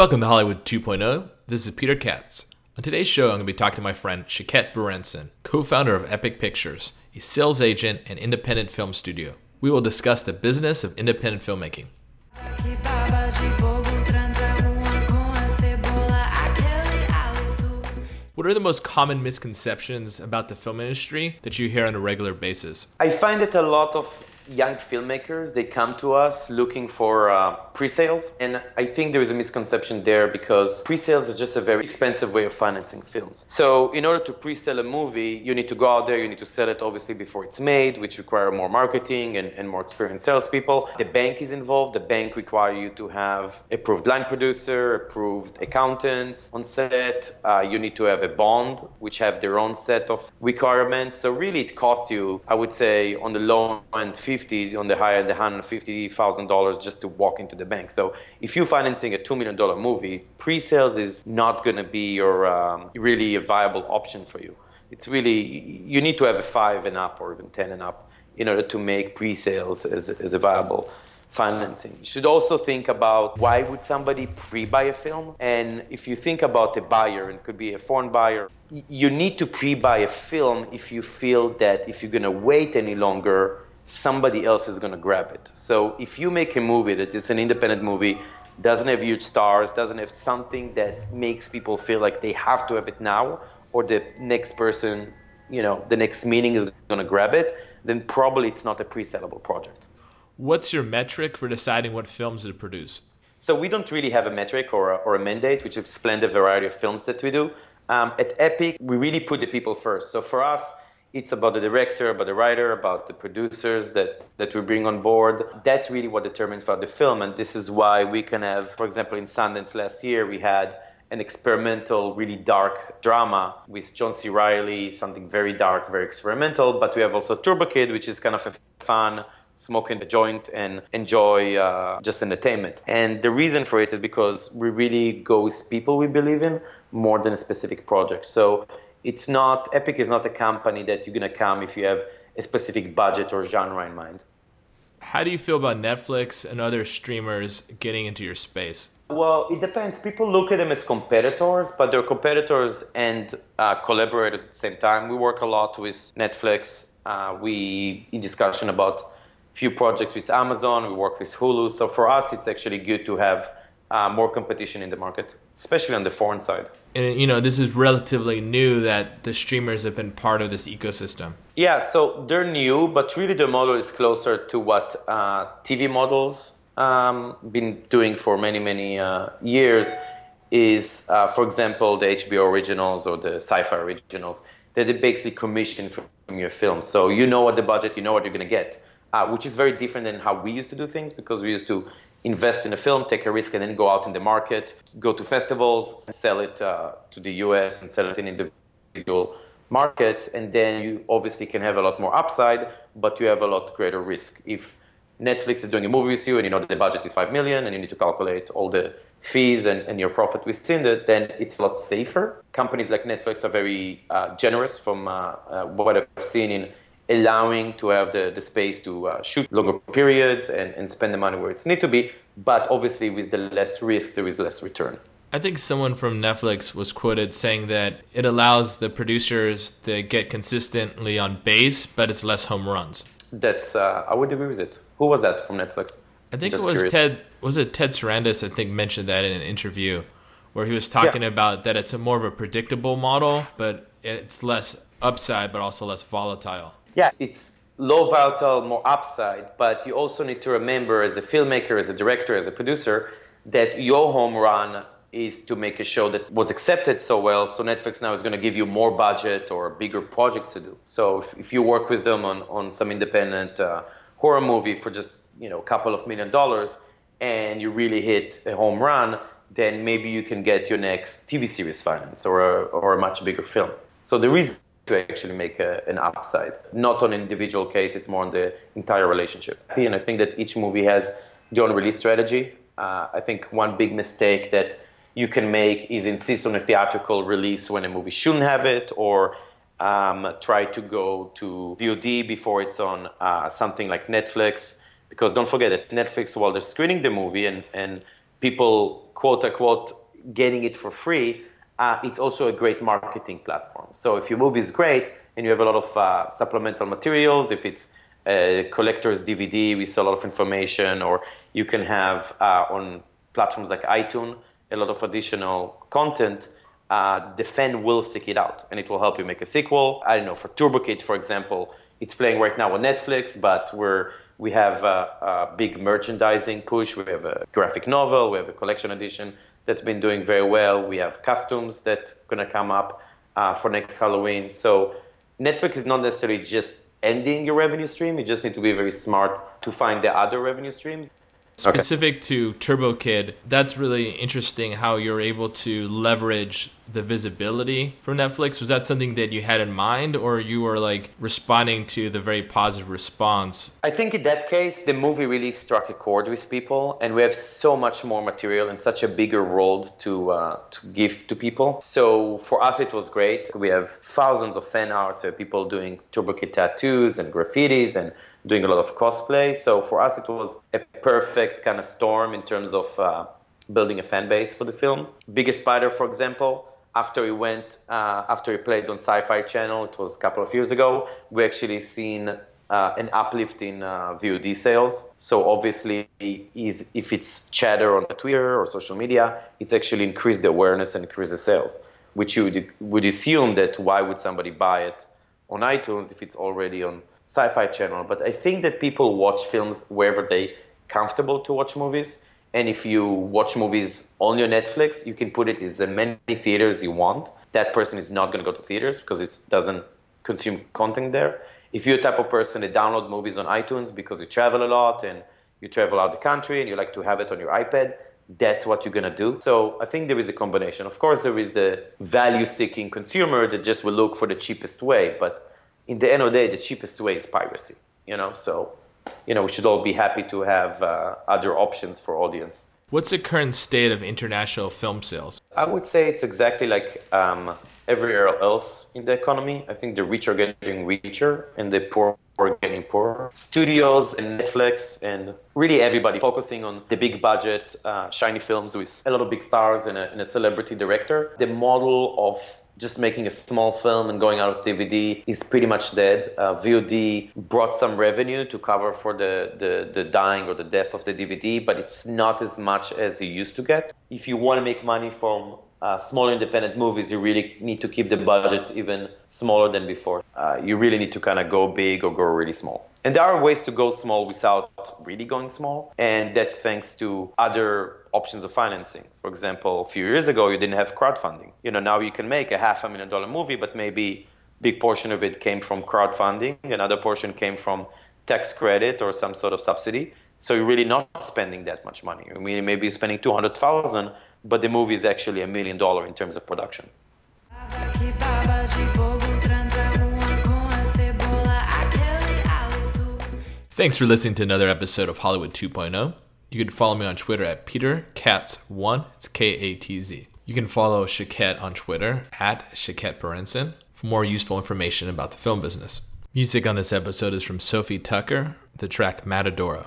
Welcome to Hollywood 2.0. This is Peter Katz. On today's show, I'm going to be talking to my friend Shaked Berenson, co founder of Epic Pictures, a sales agent and independent film studio. We will discuss the business of independent filmmaking. What are the most common misconceptions about the film industry that you hear on a regular basis? I find that a lot of young filmmakers they come to us looking for uh, pre-sales, and I think there is a misconception there because pre-sales is just a very expensive way of financing films. So in order to pre-sell a movie, you need to go out there, you need to sell it obviously before it's made, which require more marketing and, and more experienced salespeople. The bank is involved. The bank require you to have approved line producer, approved accountants on set. Uh, you need to have a bond, which have their own set of requirements. So really, it costs you, I would say, on the low end, 50, on the high end, 150 thousand dollars just to walk into the bank. So if you're financing a two million dollar movie, pre-sales is not going to be your um, really a viable option for you. It's really you need to have a five and up or even ten and up in order to make pre-sales as, as a viable financing. You should also think about why would somebody pre-buy a film? And if you think about a buyer, and could be a foreign buyer, you need to pre-buy a film if you feel that if you're gonna wait any longer, somebody else is gonna grab it. So if you make a movie that is an independent movie, doesn't have huge stars, doesn't have something that makes people feel like they have to have it now, or the next person, you know, the next meeting is gonna grab it, then probably it's not a pre-sellable project. What's your metric for deciding what films to produce? So we don't really have a metric or a, or a mandate, which explain the variety of films that we do. Um, at Epic, we really put the people first. So for us, it's about the director, about the writer, about the producers that, that we bring on board. That's really what determines for the film. And this is why we can have, for example, in Sundance last year, we had an experimental, really dark drama with John C. Reilly, something very dark, very experimental. But we have also Turbo Kid, which is kind of a fun, smoking a joint and enjoy uh, just entertainment. And the reason for it is because we really go with people we believe in more than a specific project. So it's not, Epic is not a company that you're going to come if you have a specific budget or genre in mind. How do you feel about Netflix and other streamers getting into your space? Well, it depends. People look at them as competitors, but they're competitors and uh, collaborators at the same time. We work a lot with Netflix. Uh, we in discussion about few projects with Amazon. We work with Hulu. So for us, it's actually good to have uh, more competition in the market, especially on the foreign side. And you know, this is relatively new that the streamers have been part of this ecosystem. Yeah, so they're new, but really the model is closer to what uh, TV models um, been doing for many many uh, years. Is uh, for example the HBO originals or the sci-fi originals that they basically commission from your film. So you know what the budget, you know what you're gonna get, uh, which is very different than how we used to do things because we used to invest in a film, take a risk, and then go out in the market, go to festivals, sell it uh, to the US and sell it in individual markets, and then you obviously can have a lot more upside, but you have a lot greater risk. If Netflix is doing a movie with you and you know the budget is five million and you need to calculate all the fees and, and your profit within it, then it's a lot safer. Companies like Netflix are very uh, generous from uh, uh, what I've seen in allowing to have the, the space to uh, shoot longer periods and, and spend the money where it's need to be. But obviously with the less risk, there is less return. I think someone from Netflix was quoted saying that it allows the producers to get consistently on base, but it's less home runs. That's, uh, I would agree with it. Who was that from Netflix? I think Just it was curious. Ted. Was it Ted Sarandos? I think mentioned that in an interview where he was talking Yeah. about that it's a more of a predictable model, but it's less upside, but also less volatile. Yeah, it's low volatile, more upside, but you also need to remember as a filmmaker, as a director, as a producer, that your home run is to make a show that was accepted so well. So Netflix now is going to give you more budget or bigger projects to do. So if, if you work with them on, on some independent uh, horror movie for just you know a couple of million dollars, and you really hit a home run, then maybe you can get your next TV series finance or a, or a much bigger film. So there is to actually make a, an upside, not on an individual case. It's more on the entire relationship. And I think that each movie has their own release strategy. Uh, I think one big mistake that you can make is insist on a theatrical release when a movie shouldn't have it, or um, try to go to VOD before it's on uh, something like Netflix. Because don't forget that Netflix, while they're screening the movie and, and people quote unquote getting it for free, uh, it's also a great marketing platform. So if your movie is great and you have a lot of uh, supplemental materials, if it's a collector's DVD, we sell a lot of information, or you can have uh, on platforms like iTunes a lot of additional content. Uh, the fan will seek it out, and it will help you make a sequel. I don't know for Turbo Kid, for example, it's playing right now on Netflix, but we're we have a, a big merchandising push. We have a graphic novel, we have a collection edition that's been doing very well. We have costumes that gonna come up uh, for next Halloween. So Netflix is not necessarily just ending your revenue stream. You just need to be very smart to find the other revenue streams. Specific to Turbo Kid, that's really interesting how you're able to leverage the visibility for Netflix. Was that something that you had in mind, or you were like responding to the very positive response? I think in that case, the movie really struck a chord with people, and we have so much more material and such a bigger world to uh, to give to people. So for us, it was great. We have thousands of fan art, uh, people doing Turbo Kid tattoos and graffitis and doing a lot of cosplay. So for us, it was a perfect kind of storm in terms of uh, building a fan base for the film. Big Ass Spider, for example, after he went, uh, after he played on Sci-Fi Channel, it was a couple of years ago, we actually seen uh, an uplift in uh, VOD sales. So obviously, is if it's chatter on Twitter or social media, it's actually increased the awareness and increased the sales, which you would, would assume that why would somebody buy it on iTunes if it's already on Sci-Fi Channel? But I think that people watch films wherever they comfortable to watch movies. And if you watch movies on your Netflix, you can put it in as many theaters you want. That person is not going to go to theaters because it doesn't consume content there. If you're a type of person that download movies on iTunes because you travel a lot and you travel out the country and you like to have it on your iPad, that's what you're going to do. So I think there is a combination. Of course, there is the value seeking consumer that just will look for the cheapest way. But in the end of the day, the cheapest way is piracy, you know? So you know, we should all be happy to have uh, other options for audience. What's the current state of international film sales? I would say it's exactly like um, everywhere else in the economy. I think the rich are getting richer and the poor are getting poorer. Studios and Netflix and really everybody focusing on the big budget, uh, shiny films with a lot of big stars and a, and a celebrity director. The model of just making a small film and going out of DVD is pretty much dead. Uh, VOD brought some revenue to cover for the, the, the dying or the death of the DVD, but it's not as much as you used to get. If you want to make money from uh, small independent movies, you really need to keep the budget even smaller than before. Uh, you really need to kind of go big or go really small. And there are ways to go small without really going small, and that's thanks to other options of financing. For example, a few years ago, you didn't have crowdfunding. You know, now you can make a half a million dollar movie, but maybe big portion of it came from crowdfunding, another portion came from tax credit or some sort of subsidy. So you're really not spending that much money. I mean, maybe you're spending 200,000, but the movie is actually a million dollar in terms of production. Thanks for listening to another episode of Hollywood 2.0. You can follow me on Twitter at Peter Katz1. It's K A T Z. You can follow Shaked on Twitter at Shaked Berenson for more useful information about the film business. Music on this episode is from Sophie Tucker, the track Matadora.